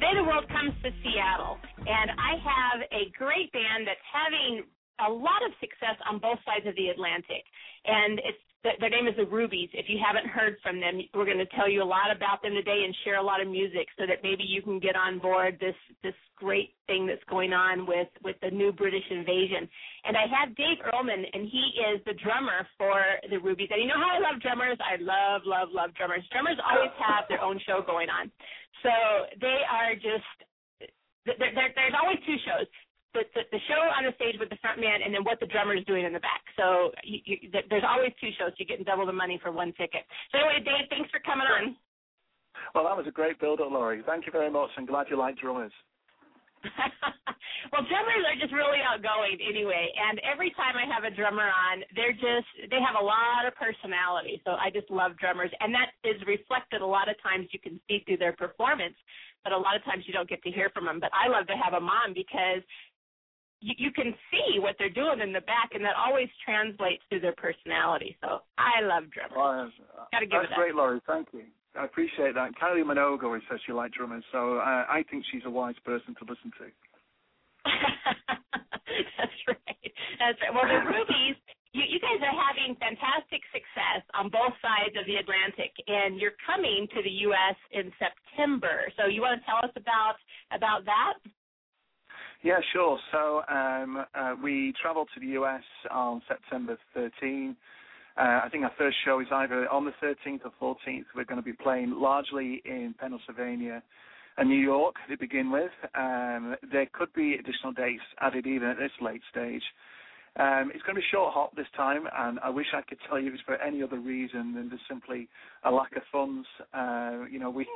Today the world comes to Seattle, and I have a great band that's having a lot of success on both sides of the Atlantic. And it's their name is the Rubys. If you haven't heard from them, we're going to tell you a lot about them today and share a lot of music so that maybe you can get on board this this great thing that's going on with with the new British invasion. And I have Dave Earlam, and he is the drummer for the Rubys. And you know how I love drummers? I love love love drummers. Drummers always have their own show going on, so they are just there, there, there's always two shows the, the, the show on the stage with the front man and then what the drummer is doing in the back. So you, you, there's always two shows. You're getting double the money for one ticket. So anyway, Dave, thanks for coming on. Well, that was a great build-up, Laurie. Thank you very much. I'm glad you like drummers. well, drummers are just really outgoing anyway, and every time I have a drummer on, they're just they have a lot of personality. So I just love drummers, and that is reflected a lot of times. You can see through their performance, but a lot of times you don't get to hear from them. But I love to have them on because you, you can see what they're doing in the back, and that always translates to their personality. So I love drummers. Well, Gotta give that's great, Laurie. Thank you. I appreciate that. Kylie Minogue always says she likes drummers, so uh, I think she's a wise person to listen to. that's right. That's right. Well, the Rubys, you, you guys are having fantastic success on both sides of the Atlantic, and you're coming to the U.S. in September. So you want to tell us about about that? Yeah, sure. So um, uh, we travelled to the US on September 13. Uh, I think our first show is either on the 13th or 14th. We're going to be playing largely in Pennsylvania and New York to begin with. Um, there could be additional dates added even at this late stage. Um, it's going to be short hop this time, and I wish I could tell you it's for any other reason than just simply a lack of funds. Uh, you know, we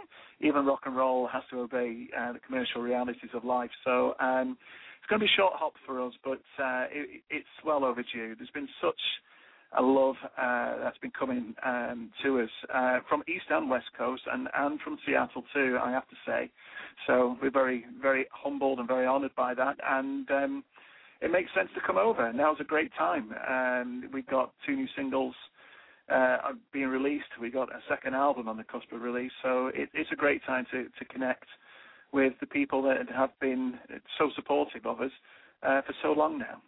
even rock and roll has to obey uh, the commercial realities of life. So um, it's going to be short hop for us, but uh, it, it's well overdue. There's been such a love uh, that's been coming um, to us uh, from East and West Coast, and and from Seattle too. I have to say, so we're very very humbled and very honoured by that, and. Um, it makes sense to come over. Now's a great time. Um, we've got two new singles uh, being released. We got a second album on the cusp of release, so it, it's a great time to, to connect with the people that have been so supportive of us uh, for so long now.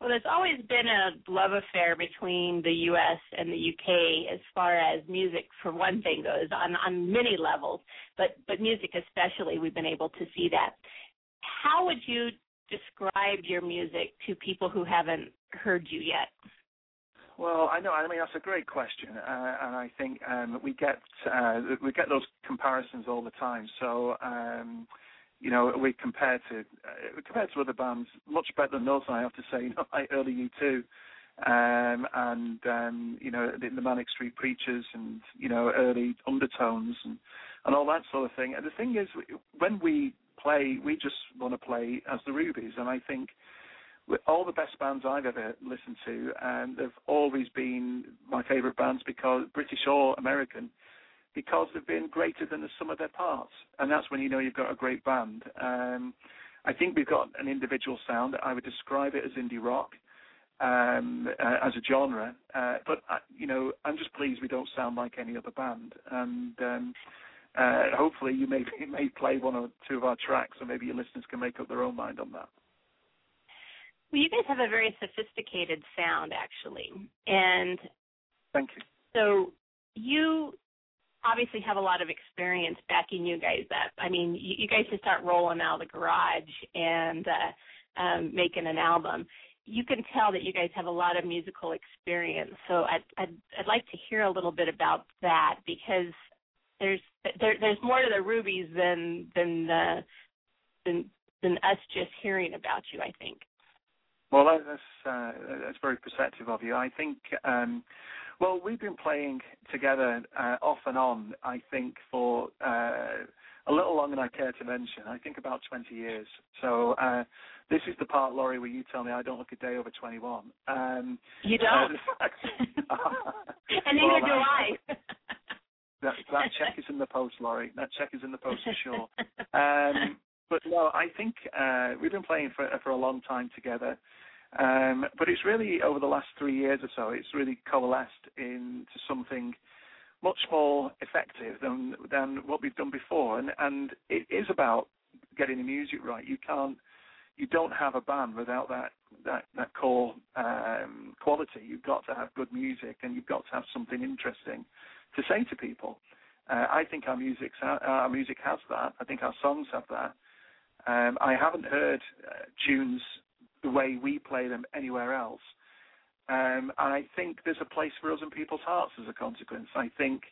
Well, there's always been a love affair between the U.S. and the U.K. as far as music, for one thing, goes on on many levels, but but music especially, we've been able to see that. How would you describe your music to people who haven't heard you yet? Well, I know. I mean, that's a great question, uh, and I think um, we get uh, we get those comparisons all the time. So, um, you know, we compare to uh, compared to other bands much better than us. I have to say, you know, like early U2, um, and um, you know, the, the Manic Street Preachers, and you know, early Undertones, and and all that sort of thing. And the thing is, when we play, we just want to play as the Rubys, and I think with all the best bands I've ever listened to, and they've always been my favourite bands because British or American, because they've been greater than the sum of their parts, and that's when you know you've got a great band. Um, I think we've got an individual sound. I would describe it as indie rock um, uh, as a genre, uh, but uh, you know I'm just pleased we don't sound like any other band, and um, uh, hopefully, you may may play one or two of our tracks, and maybe your listeners can make up their own mind on that. Well, you guys have a very sophisticated sound, actually, and thank you. So you obviously have a lot of experience backing you guys up. I mean, you, you guys just start rolling out of the garage and uh, um, making an album. You can tell that you guys have a lot of musical experience. So I'd, I'd I'd like to hear a little bit about that because there's there, there's more to the Rubys than than uh, than than us just hearing about you. I think. Well, that's uh, that's very perceptive of you. I think um, Well, we've been playing together uh, off and on, I think, for uh, a little longer than I care to mention. I think about 20 years. So uh, this is the part, Laurie, where you tell me I don't look a day over 21. Um, you don't. Uh, and neither well, do I. that, that check is in the post, Laurie. That check is in the post for sure. Um, but no, I think uh, we've been playing for for a long time together. Um, but it's really over the last three years or so, it's really coalesced into something much more effective than than what we've done before. And and it is about getting the music right. You can't, you don't have a band without that that that core um, quality. You've got to have good music, and you've got to have something interesting to say to people. Uh, I think our music our music has that. I think our songs have that. Um, I haven't heard uh, tunes play them anywhere else. Um, and I think there's a place for us in people's hearts as a consequence. I think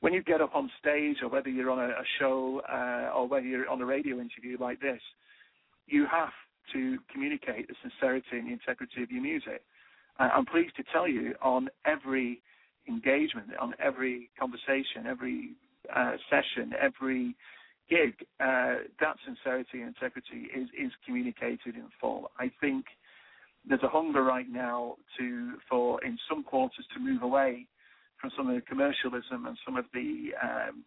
when you get up on stage, or whether you're on a, a show, uh, or whether you're on a radio interview like this, you have to communicate the sincerity and the integrity of your music. Uh, I'm pleased to tell you on every engagement, on every conversation, every uh, session, every gig, uh, that sincerity and integrity is, is communicated in full. I think there's a hunger right now to for in some quarters to move away from some of the commercialism and some of the um,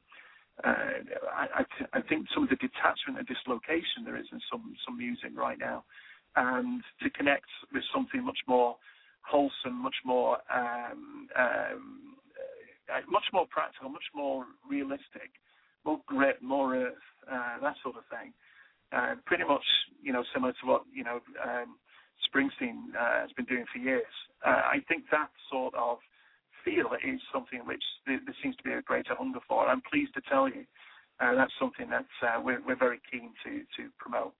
uh, I, I, I, think some of the detachment and dislocation there is in some some music right now, and to connect with something much more wholesome, much more um, um, uh, much more practical, much more realistic more grit, more earth, uh, that sort of thing. Uh, pretty much, you know, similar to what you know um, Springsteen uh, has been doing for years. Uh, I think that sort of feel is something which there, there seems to be a greater hunger for. I'm pleased to tell you uh, that's something that uh, we're, we're very keen to to promote.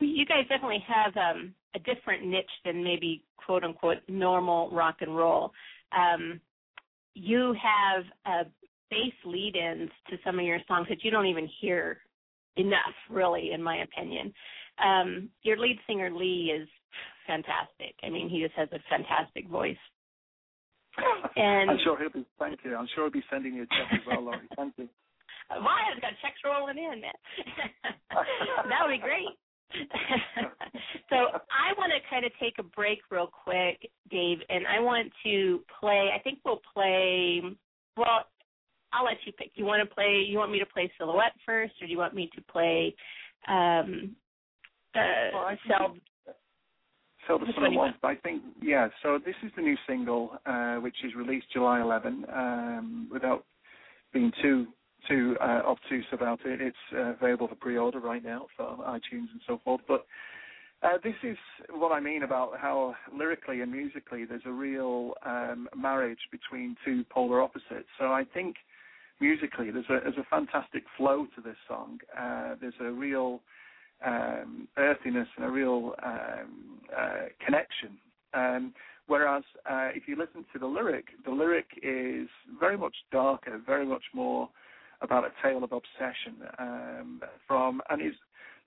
You guys definitely have um, a different niche than maybe quote unquote normal rock and roll. Um, you have bass lead-ins to some of your songs that you don't even hear enough, really, in my opinion. Um, your lead singer Lee is fantastic. I mean, he just has a fantastic voice. And I'm sure he'll be. Thank you. I'm sure he'll be sending you a check as well, Laurie. Thank you. Maya's got checks rolling in. that would be great. so I want to kind of take a break real quick, Dave, and I want to play. I think we'll play. Well, I'll let you pick. You want to play? You want me to play Silhouette first, or do you want me to play um, uh, well, Sell? Sell the Silhouette. I think yeah. So this is the new single, uh, which is released July 11. Um, without being too too uh, obtuse about it, it's uh, available for pre-order right now for iTunes and so forth. But uh, this is what I mean about how lyrically and musically there's a real um, marriage between two polar opposites. So I think musically, there's a there's a fantastic flow to this song. Uh, there's a real um, earthiness and a real um, uh, connection. Um, whereas uh, if you listen to the lyric, the lyric is very much darker, very much more about a tale of obsession. Um, from and is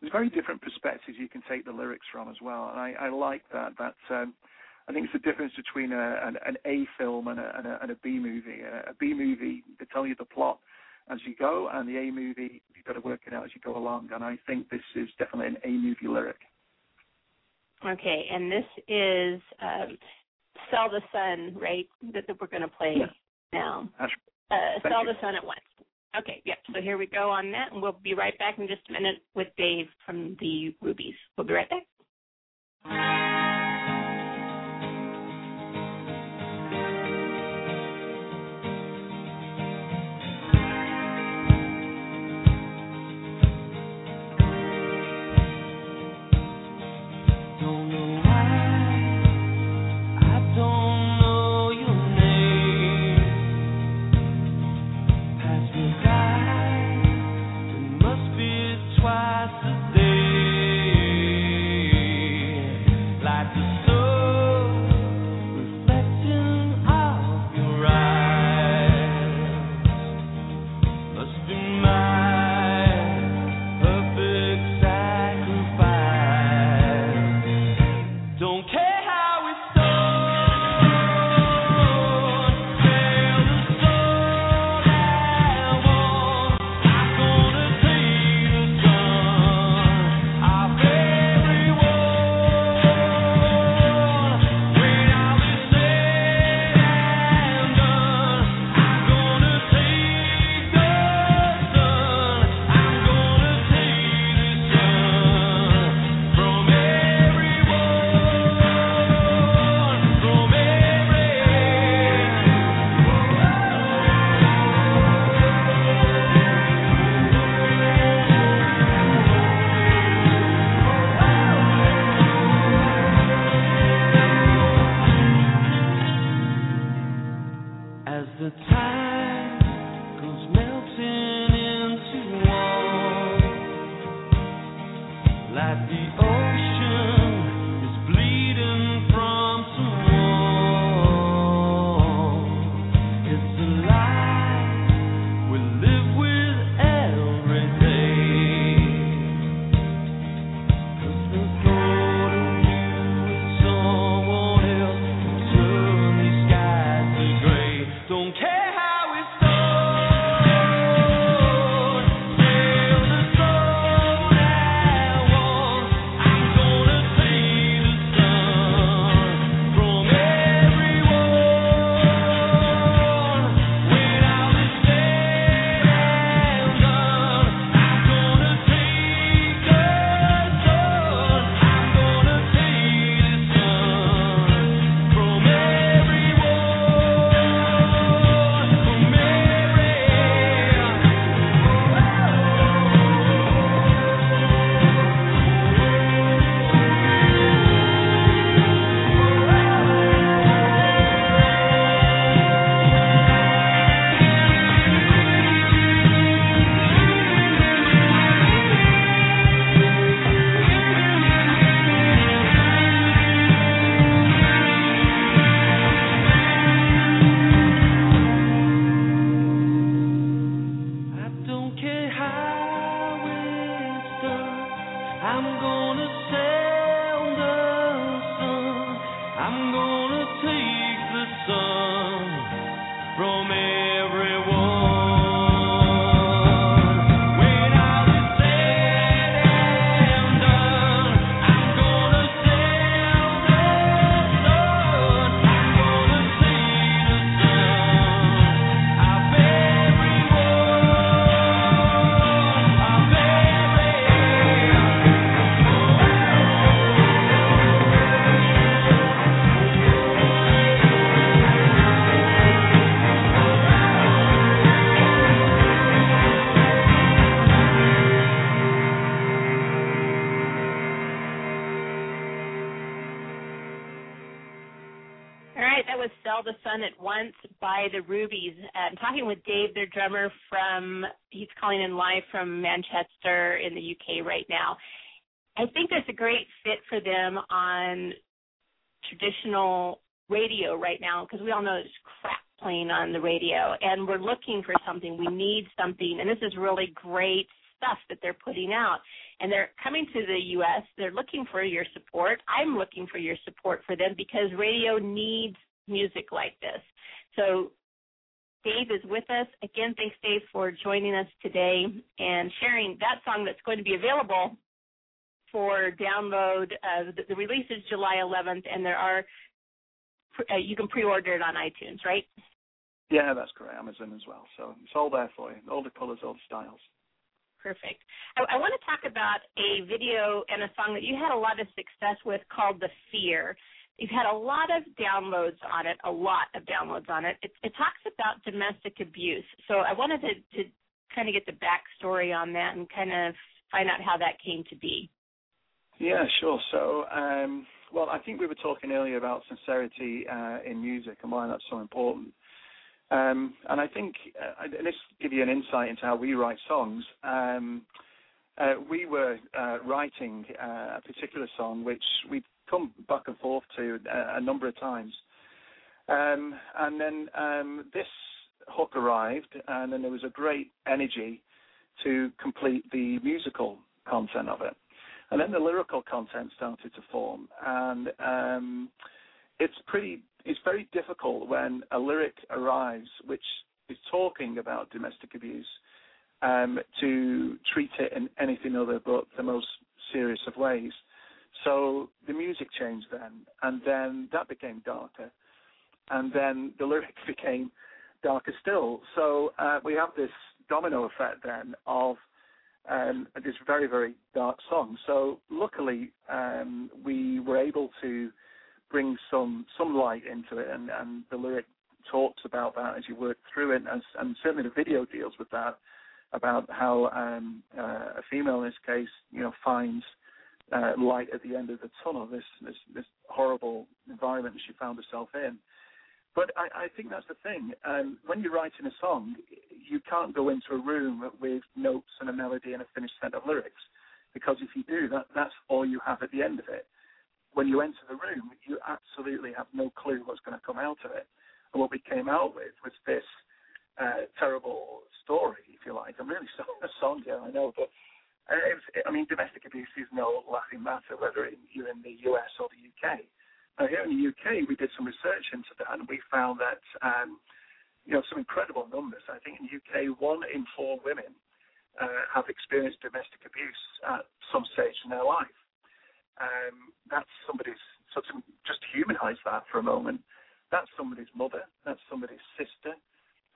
there's very different perspectives you can take the lyrics from as well. And I, I like that. That um, I think it's the difference between a, an, an A film and a, and a, and a B movie. A, a B movie, they tell you the plot as you go, and the A movie, you've got to work it out as you go along. And I think this is definitely an A movie lyric. Okay, and this is um, "Sell the Sun," right? That, that we're going to play yeah. now. Uh, "Sell you. the Sun" at once. Okay, yep. So here we go on that, and we'll be right back in just a minute with Dave from the Rubys. We'll be right back. the time. Was Sell the Sun at Once by the Rubys. Uh, I'm talking with Dave, their drummer from, he's calling in live from Manchester in the UK right now. I think there's a great fit for them on traditional radio right now because we all know there's crap playing on the radio and we're looking for something. We need something and this is really great stuff that they're putting out. And they're coming to the US. They're looking for your support. I'm looking for your support for them because radio needs music like this. So Dave is with us. Again, thanks Dave for joining us today and sharing that song that's going to be available for download. Uh, the, the release is July 11th, and there are uh, you can pre-order it on iTunes, right? Yeah, that's correct. Amazon as well. So it's all there for you. All the colors, all the styles. Perfect. I, I want to talk about a video and a song that you had a lot of success with called "The Fear." You've had a lot of downloads on it, a lot of downloads on it. It, it talks about domestic abuse. So I wanted to, to kind of get the backstory on that and kind of find out how that came to be. Yeah, sure. So, um, well, I think we were talking earlier about sincerity uh, in music and why that's so important. Um, and I think, uh, and this give you an insight into how we write songs. Um, uh, we were uh, writing uh, a particular song which we'd come back and forth to a, uh, a number of times. Um, and then um, this hook arrived, and then there was a great energy to complete the musical content of it. And then the lyrical content started to form, and um, it's pretty, it's very difficult when a lyric arrives which is talking about domestic abuse um, to treat it in anything other but the most serious of ways. So the music changed then, and then that became darker, and then the lyrics became darker still. So uh, we have this domino effect then of um, this very very dark song. So luckily um, we were able to bring some some light into it, and, and the lyric talks about that as you work through it, and, and certainly the video deals with that about how um, uh, a female in this case, you know, finds uh, light at the end of the tunnel. This this this horrible environment she found herself in. But I, I think that's the thing. Um, when you're writing a song, you can't go into a room with notes and a melody and a finished set of lyrics, because if you do, that that's all you have at the end of it. When you enter the room, you absolutely have no clue what's going to come out of it. And what we came out with was this uh, terrible story, if you like. I'm really sorry, a song here, I know, but I mean, domestic abuse is no laughing matter, whether you're in the US or the UK. Now, here in the UK, we did some research into that, and we found that um, you know some incredible numbers. I think in the UK, one in four women uh, have experienced domestic abuse at some stage in their life. Um, that's somebody's. So to just humanize that for a moment, that's somebody's mother, that's somebody's sister,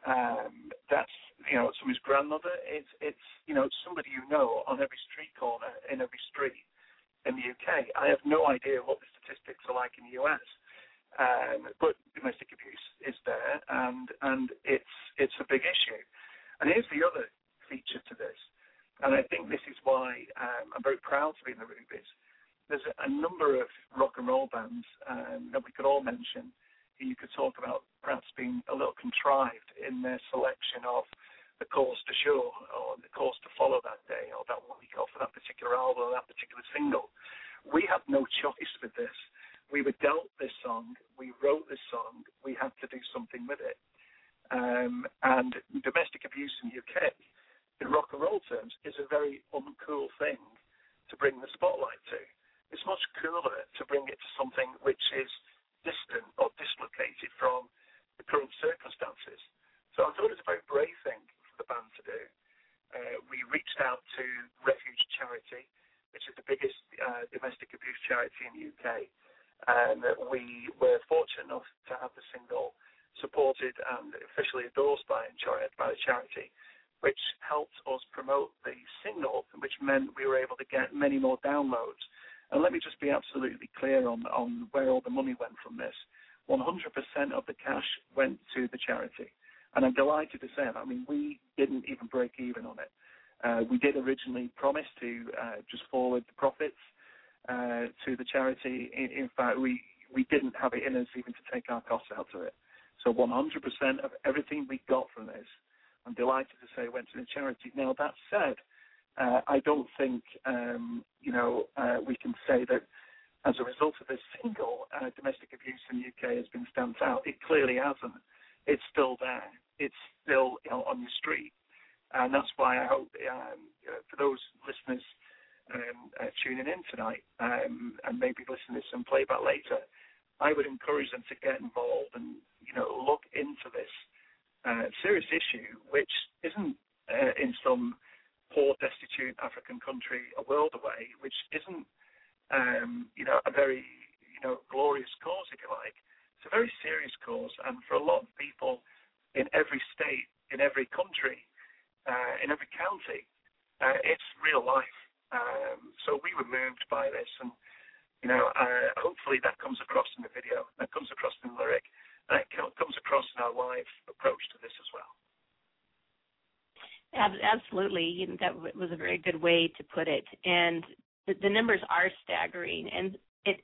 um, that's you know somebody's grandmother. It's it's you know somebody you know on every street corner in every street in the UK. I have no idea what the statistics are like in the US. Um, but domestic abuse is there, and and it's it's a big issue. And here's the other feature to this, and I think this is why um, I'm very proud to be in the Rubys. There's a, a number of rock and roll bands um, that we could all mention. You could talk about perhaps being a little contrived in their selection of the course to show or the course to follow that day or that week or for that particular album or that particular single we had no choice with this. We were dealt this song, we wrote this song, we had to do something with it. Um, and domestic abuse in the UK, in rock and roll terms, is a very uncool thing to bring the spotlight to. It's much cooler to bring it to something which is distant or dislocated from the current circumstances. So I thought it was a very brave thing for the band to do. Uh, we reached out to Refuge Charity, which is the biggest uh, domestic abuse charity in the UK. And we were fortunate enough to have the single supported and officially endorsed by, by the charity, which helped us promote the single, which meant we were able to get many more downloads. And let me just be absolutely clear on, on where all the money went from this. 100% of the cash went to the charity. And I'm delighted to say that. I mean, we didn't even break even on it. Uh, we did originally promise to uh, just forward the profits uh, to the charity. In, in, fact, we we didn't have it in us even to take our costs out of it. So 100% of everything we got from this, I'm delighted to say, went to the charity. Now that said, uh, I don't think um, you know uh, we can say that as a result of this single uh, domestic abuse in the UK has been stamped out. It clearly hasn't. It's still there. It's still you know, on your street, and that's why I hope um, for those listeners um, uh, tuning in tonight um, and maybe listening to some playback later, I would encourage them to get involved and you know look into this uh, serious issue, which isn't uh, in some poor, destitute African country a world away, which isn't um, you know a very you know glorious cause, if you like. It's a very serious cause, and for a lot of people in every state, in every country, uh, in every county, uh, it's real life. Um, so we were moved by this, and you know, uh, hopefully that comes across in the video, that comes across in the lyric, and it comes across in our live approach to this as well. Absolutely, that was a very good way to put it, and the, the numbers are staggering, and it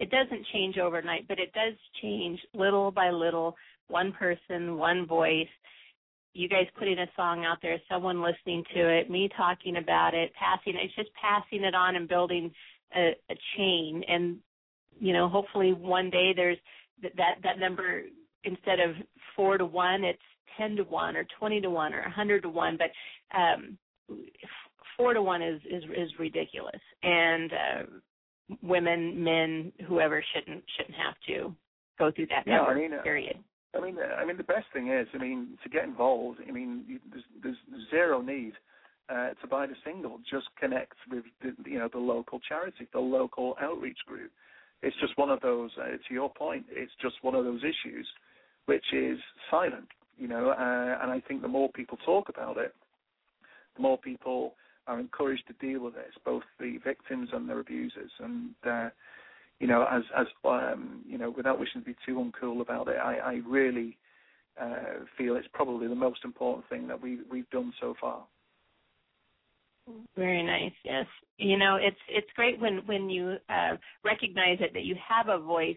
it doesn't change overnight, but it does change little by little, one person, one voice, you guys putting a song out there, someone listening to it, me talking about it, passing it's just passing it on and building a, a chain. And you know, hopefully one day there's that that number instead of 4 to 1, it's 10 to 1 or 20 to 1 or 100 to 1, but um 4 to 1 is is is ridiculous. And uh women, men, whoever shouldn't shouldn't have to go through that yeah, I mean, uh, period. I mean, I mean, the best thing is, I mean, to get involved. I mean, you, there's, there's zero need uh, to buy the single. Just connect with the, you know the local charity, the local outreach group. It's just one of those. Uh, to your point, it's just one of those issues which is silent. You know, uh, and I think the more people talk about it, the more people are encouraged to deal with this, both the victims and their abusers. And uh, you know, as as um, you know, without wishing to be too uncool about it, I, I really uh, feel it's probably the most important thing that we we've done so far. Very nice. Yes, you know, it's it's great when when you uh, recognize it that you have a voice,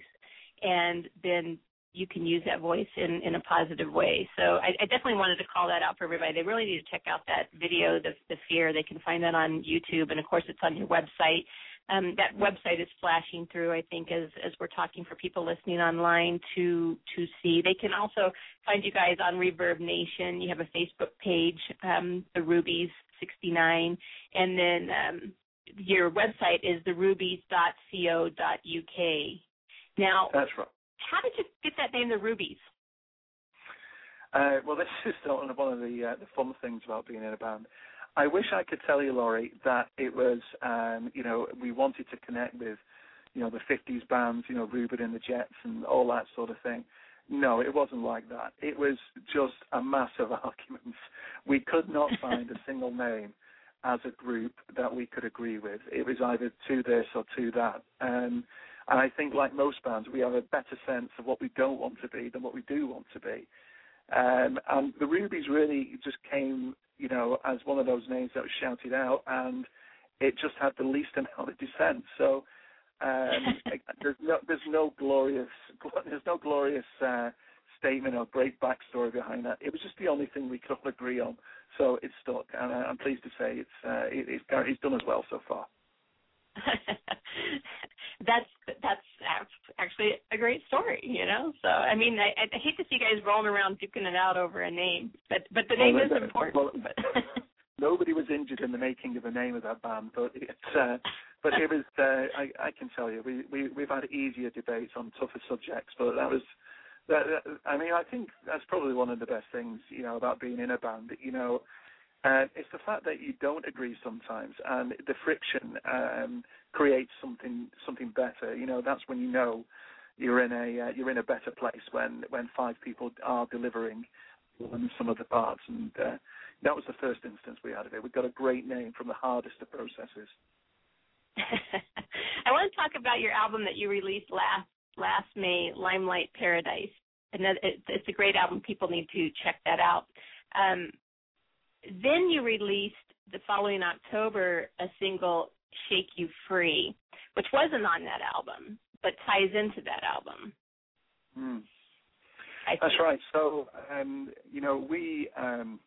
and then you can use that voice in in a positive way. So I, I definitely wanted to call that out for everybody. They really need to check out that video, the the fear. They can find that on YouTube, and of course, it's on your website um, that website is flashing through. I think as as we're talking for people listening online to to see. They can also find you guys on Reverb Nation. You have a Facebook page, um, the Rubys 69, and then um, your website is therubys.co.uk. Now, that's right. How did you get that name, the Rubys? Uh, well, this is one of the uh, the fun things about being in a band. I wish I could tell you, Laurie, that it was, um, you know, we wanted to connect with, you know, the 50s bands, you know, Reuben and the Jets and all that sort of thing. No, it wasn't like that. It was just a mass of arguments. We could not find a single name as a group that we could agree with. It was either to this or to that. Um, and I think, like most bands, we have a better sense of what we don't want to be than what we do want to be. Um, and the Rubys really just came you know, as one of those names that was shouted out, and it just had the least amount of dissent. So um, there's no there's no glorious there's no glorious uh, statement or great backstory behind that. It was just the only thing we could all agree on. So it stuck, and I'm pleased to say it's uh, it, it's, it's done as well so far. that's that's actually a great story, you know. So I mean, I, I hate to see guys rolling around duking it out over a name, but but the name well, is important. Well, nobody was injured in the making of the name of that band, but it's uh, but it was. Uh, I, I can tell you, we we we've had easier debates on tougher subjects, but that was. That, that, I mean, I think that's probably one of the best things, you know, about being in a band. You know, uh, it's the fact that you don't agree sometimes, and the friction um, creates something something better. You know, that's when you know you're in a uh, you're in a better place when when five people are delivering on some of the parts, and uh, that was the first instance we had of it. We got a great name from the hardest of processes. I want to talk about your album that you released last last May, Limelight Parasite, and it's a great album. People need to check that out. Um, then you released the following October a single, Shake You Free, which wasn't on that album. but ties into that album. Mm. That's right. So, um, you know, we um,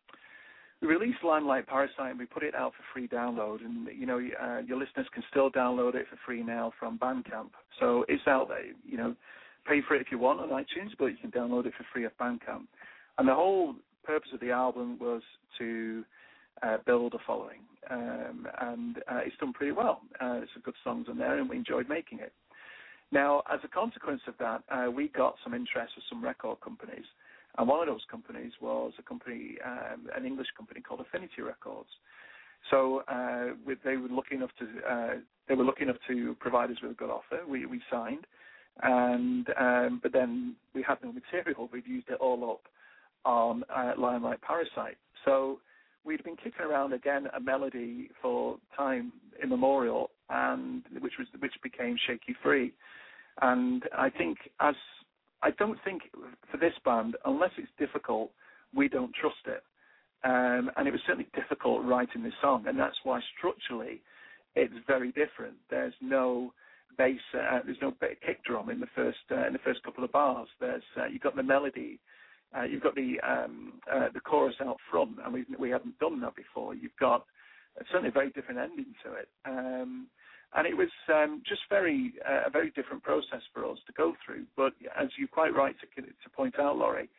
we released Limelight Parasite and we put it out for free download, and you know, uh, your listeners can still download it for free now from Bandcamp. So it's out there. You know, pay for it if you want on iTunes, but you can download it for free at Bandcamp. And the whole purpose of the album was to uh, build a following, um, and uh, it's done pretty well. Uh, some good songs in there, and we enjoyed making it. Now, as a consequence of that, uh, we got some interest with some record companies, and one of those companies was a company, um, an English company called Affinity Records. So uh, they were lucky enough to uh, they were lucky enough to provide us with a good offer. We we signed, and um, but then we had no material. We'd used it all up on uh, Limelight Parasite. So we'd been kicking around again a melody for time immemorial, and which was which became Shake You Free. And I think as I don't think for this band, unless it's difficult, we don't trust it. Um, and it was certainly difficult writing this song, and that's why structurally it's very different. There's no bass, uh, there's no kick drum in the first uh, in the first couple of bars. There's uh, you've got the melody, uh, you've got the um, uh, the chorus out front, and we we haven't done that before. You've got certainly a very different ending to it. Um, and it was um, just very uh, a very different process for us to go through. But as you're quite right to to point out, Laurie,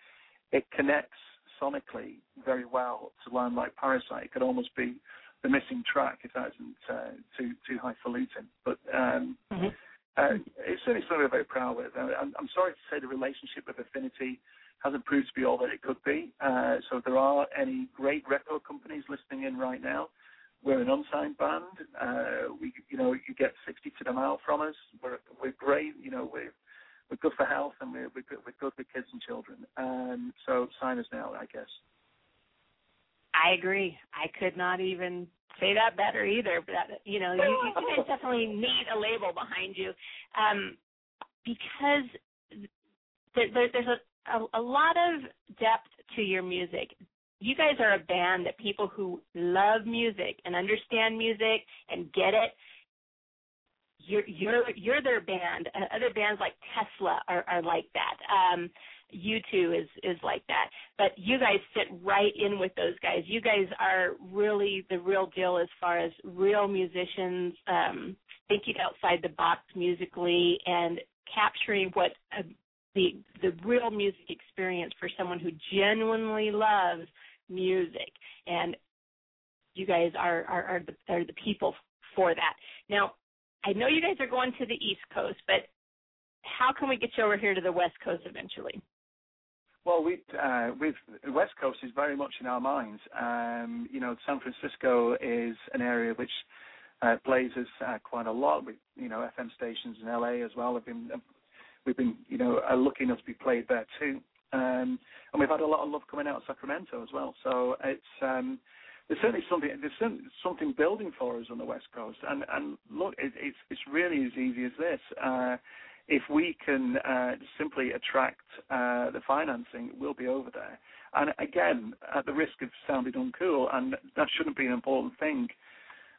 it connects sonically very well to Limelight Parasite. It could almost be the missing track if that isn't uh, too too highfalutin. But um, mm-hmm. Uh, it's certainly something we're very proud with. I'm, I'm, sorry to say the relationship with Affinity hasn't proved to be all that it could be. Uh, so if there are any great record companies listening in right now, we're an unsigned band. Uh, we, you know, you get 60 to the mile from us. We're we're great. You know, we're we're good for health and we're we're good, we're good with kids and children. Um, so sign us now, I guess. I agree. I could not even say that better either. But you know, you, you guys definitely need a label behind you, um, because there, there's a, a a lot of depth to your music you guys are a band that people who love music and understand music and get it you're you're you're their band uh, other bands like tesla are are like that um U2 is is like that. But you guys fit right in with those guys. You guys are really the real deal as far as real musicians um thinking outside the box musically and capturing what a, the the real music experience for someone who genuinely loves music, and you guys are are, are the are the people for that. Now, I know you guys are going to the East Coast, but how can we get you over here to the West Coast eventually? Well, we uh, West Coast is very much in our minds. Um, you know, San Francisco is an area which uh, plays us uh, quite a lot. With you know FM stations in LA as well. Have been we've been you know lucky enough to be played there too. Um, and we've had a lot of love coming out of Sacramento as well. So it's um, there's certainly something there's something building for us on the West Coast. And and look, it, it's it's really as easy as this. Uh, if we can uh, simply attract uh, the financing, we'll be over there. And again, at the risk of sounding uncool, and that shouldn't be an important thing,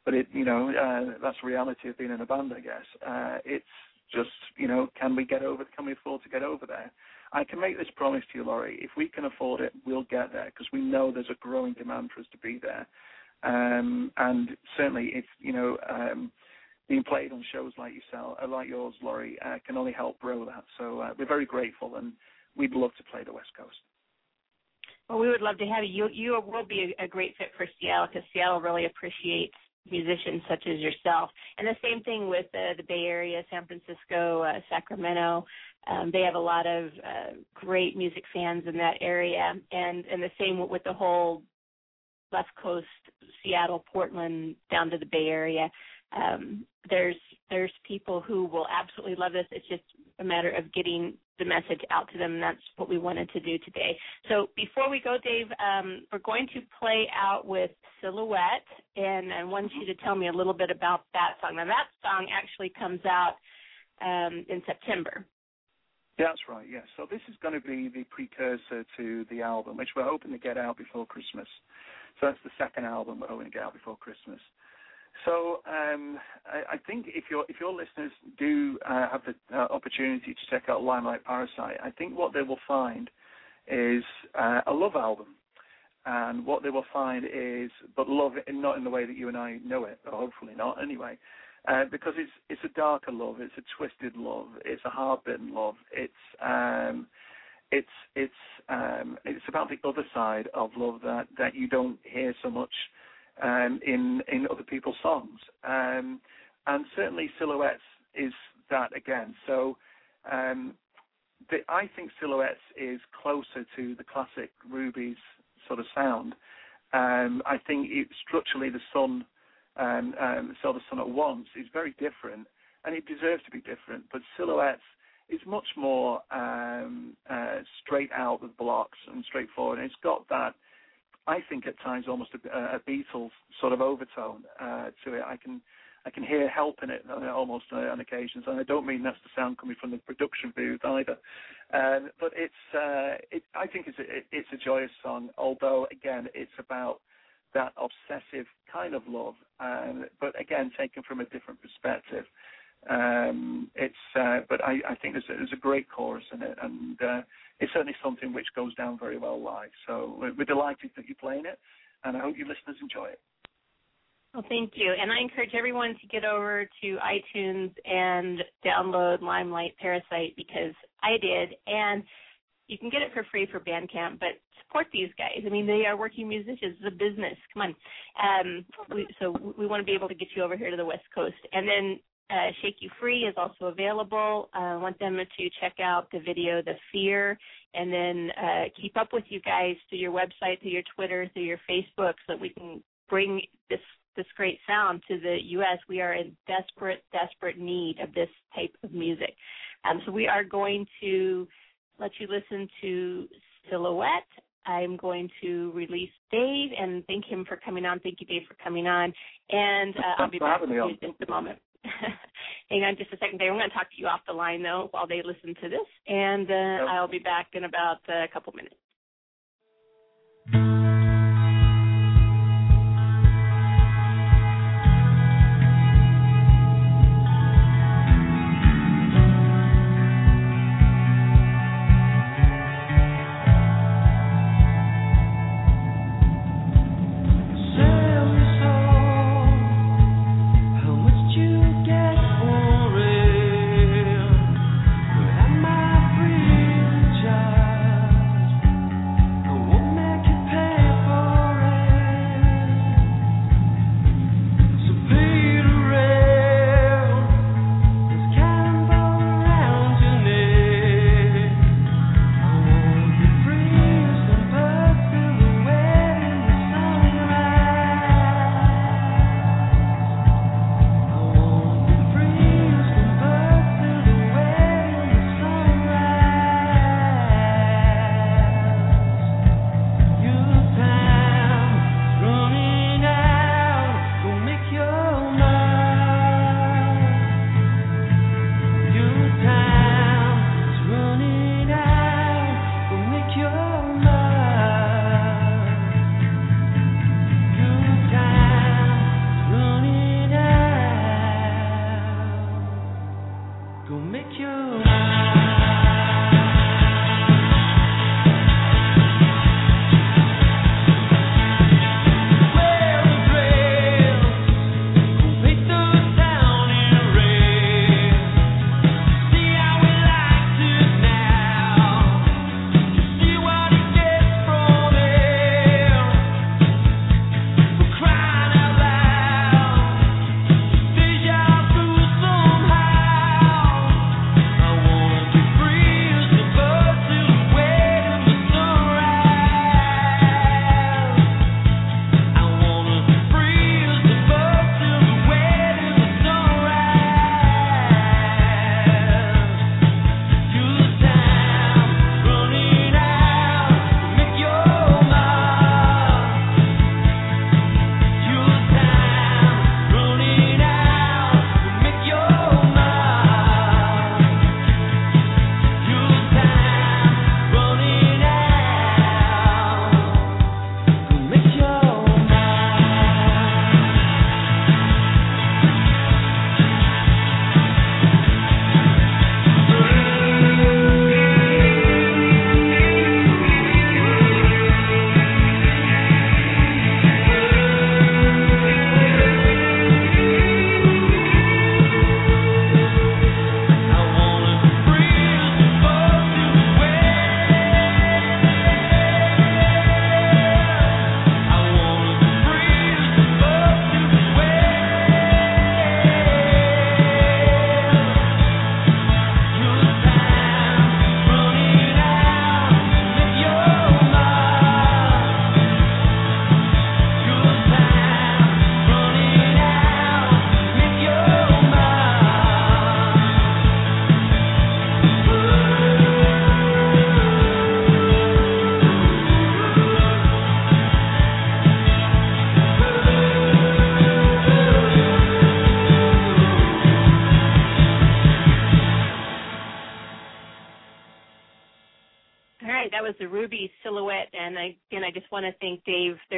but it, you know, uh, that's the reality of being in a band, I guess. Uh, it's just, you know, can we get over? Can we afford to get over there? I can make this promise to you, Laurie. If we can afford it, we'll get there because we know there's a growing demand for us to be there. Um, and certainly, if you know, um, being played on shows like yourself, uh, like yours, Laurie, uh, can only help grow that. So uh, we're very grateful, and we'd love to play the West Coast. Well, we would love to have you. You, will be a, a great fit for Seattle because Seattle really appreciates musicians such as yourself. And the same thing with uh, the Bay Area, San Francisco, uh, Sacramento. Um, they have a lot of uh, great music fans in that area, and and the same with the whole West Coast, Seattle, Portland, down to the Bay Area. Um, there's there's people who will absolutely love this. It's just a matter of getting the message out to them, and that's what we wanted to do today. So before we go, Dave, um, we're going to play out with Silhouette, and I want you to tell me a little bit about that song. Now, that song actually comes out um, in September. Yeah, that's right. Yes. So this is going to be the precursor to the album, which we're hoping to get out before Christmas. So that's the second album we're hoping to get out before Christmas. So um, I, I, think if your if your listeners do uh, have the uh, opportunity to check out Limelight Parasite, I think what they will find is uh, a love album, and what they will find is but love not in the way that you and I know it, or hopefully not anyway, uh, because it's it's a darker love, it's a twisted love, it's a hard-bitten love, it's um, it's it's um, it's about the other side of love that that you don't hear so much um, in in other people's songs, um, and certainly Silhouettes is that again. So. Um, the, I think Silhouettes is closer to the classic Ruby's sort of sound. Um, I think it, structurally the Sun, um, um, the Sun at once is very different, and it deserves to be different. But Silhouettes is much more um, uh, straight out with blocks and straightforward. And it's got that, I think, at times almost a, a Beatles sort of overtone uh, to it. I can I can hear help in it almost uh, on occasions, and I don't mean that's the sound coming from the production booth either. Um, but it's uh, it, I think it's a, it, it's a joyous song, although again it's about that obsessive kind of love, um, but again taken from a different perspective. Um, it's uh, but I, I think there's a, there's a great chorus in it, and uh, it's certainly something which goes down very well live. So we're, we're delighted that you're playing it, and I hope your listeners enjoy it. Well, thank you. And I encourage everyone to get over to iTunes and download Limelight Parasite because I did. And you can get it for free for Bandcamp, but support these guys. I mean, they are working musicians. It's a business. Come on. Um, we, so we want to be able to get you over here to the West Coast. And then uh, Shake You Free is also available. Uh, I want them to check out the video, The Fear, and then uh, keep up with you guys through your website, through your Twitter, through your Facebook, so that we can bring this this great sound to the U.S. We are in desperate, desperate need of this type of music. Um, so we are going to let you listen to Silhouette. I'm going to release Dave and thank him for coming on. Thank you, Dave, for coming on. And uh, I'll be back with you in just a moment. Hang on just a second, Dave. I'm going to talk to you off the line, though, while they listen to this. And uh, I'll be back in about uh, a couple minutes.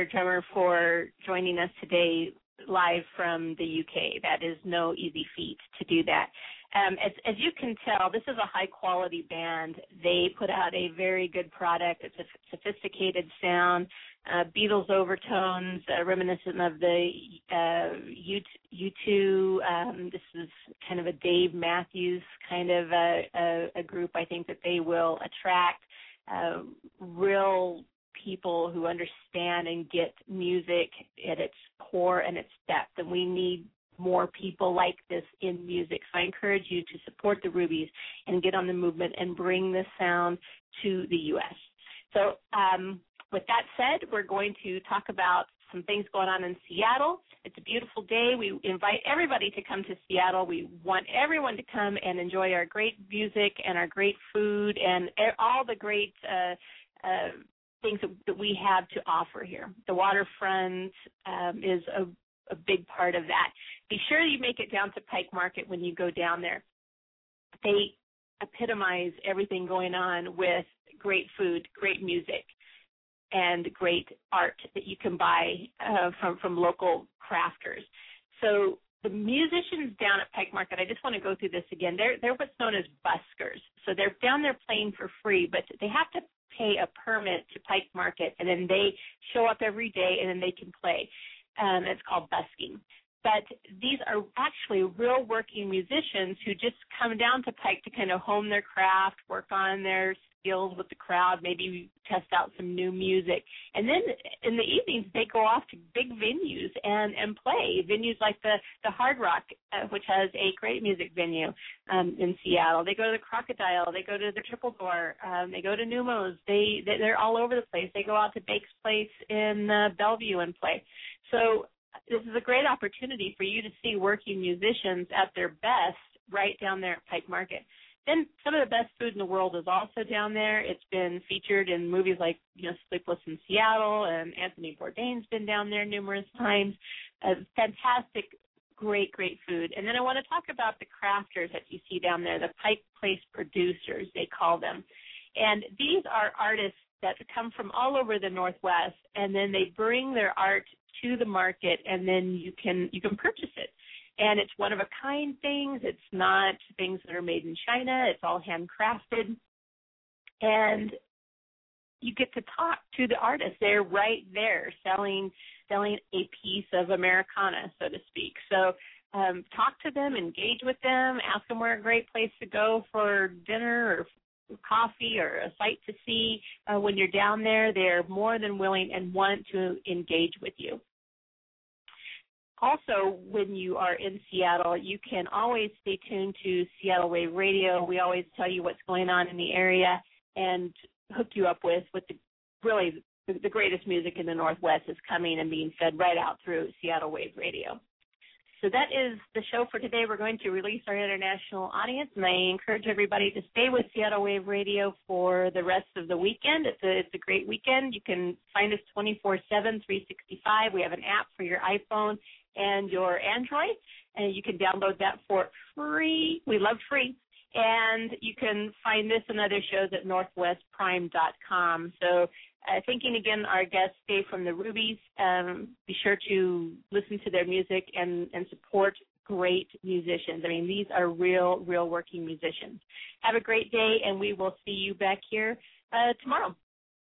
Drummer, for joining us today live from the UK. That is no easy feat to do that. Um, as, as you can tell, this is a high quality band. They put out a very good product. It's a sophisticated sound, uh, Beatles overtones, uh, reminiscent of the uh, U2. Um, this is kind of a Dave Matthews kind of a, a, a group. I think that they will attract uh, real people who understand and get music at its core and its depth. And we need more people like this in music. So I encourage you to support the Rubys and get on the movement and bring this sound to the U.S. So um, with that said, we're going to talk about some things going on in Seattle. It's a beautiful day. We invite everybody to come to Seattle. We want everyone to come and enjoy our great music and our great food and all the great uh, uh, things that, that, we have to offer here. The waterfront um, is a, a big part of that. Be sure you make it down to Pike Market when you go down there. They epitomize everything going on with great food, great music, and great art that you can buy uh, from from local crafters. So the musicians down at Pike Market, I just want to go through this again. They're they're what's known as buskers. So they're down there playing for free, but they have to pay a permit to Pike Market, and then they show up every day, and then they can play. Um, it's called busking. But these are actually real working musicians who just come down to Pike to kind of hone their craft, work on their skills with the crowd, maybe test out some new music. And then in the evenings they go off to big venues and and play venues like the the Hard Rock, uh, which has a great music venue um, in Seattle. They go to the Crocodile, they go to the Triple Door, um, they go to Neumos. They they're all over the place. They go out to Bake's Place in uh, Bellevue and play. So this is a great opportunity for you to see working musicians at their best right down there at Pike Market. Then some of the best food in the world is also down there. It's been featured in movies like you know Sleepless in Seattle, and Anthony Bourdain's been down there numerous times. Uh, fantastic, great, great food. And then I want to talk about the crafters that you see down there, the Pike Place producers they call them, and these are artists that come from all over the Northwest, and then they bring their art to the market, and then you can you can purchase it and it's one of a kind things. It's not things that are made in China. It's all handcrafted, and you get to talk to the artist. They're right there selling selling a piece of Americana, so to speak. So um, talk to them, engage with them, ask them where a great place to go for dinner or coffee or a site to see uh, when you're down there. They're more than willing and want to engage with you also, when you are in Seattle, you can always stay tuned to Seattle Wave Radio. We always tell you what's going on in the area and hook you up with with the really the, greatest music in the Northwest is coming and being fed right out through Seattle Wave Radio. So that is the show for today. We're going to release our international audience, and I encourage everybody to stay with Seattle Wave Radio for the rest of the weekend. It's a it's a great weekend. You can find us 24/7, 365. We have an app for your iPhone and your Android, and you can download that for free. We love free. And you can find this and other shows at northwestprime.com. So, uh, thanking again our guest Dave from the Rubys. Um, be sure to listen to their music and, and support great musicians. I mean, these are real, real working musicians. Have a great day, and we will see you back here uh, tomorrow.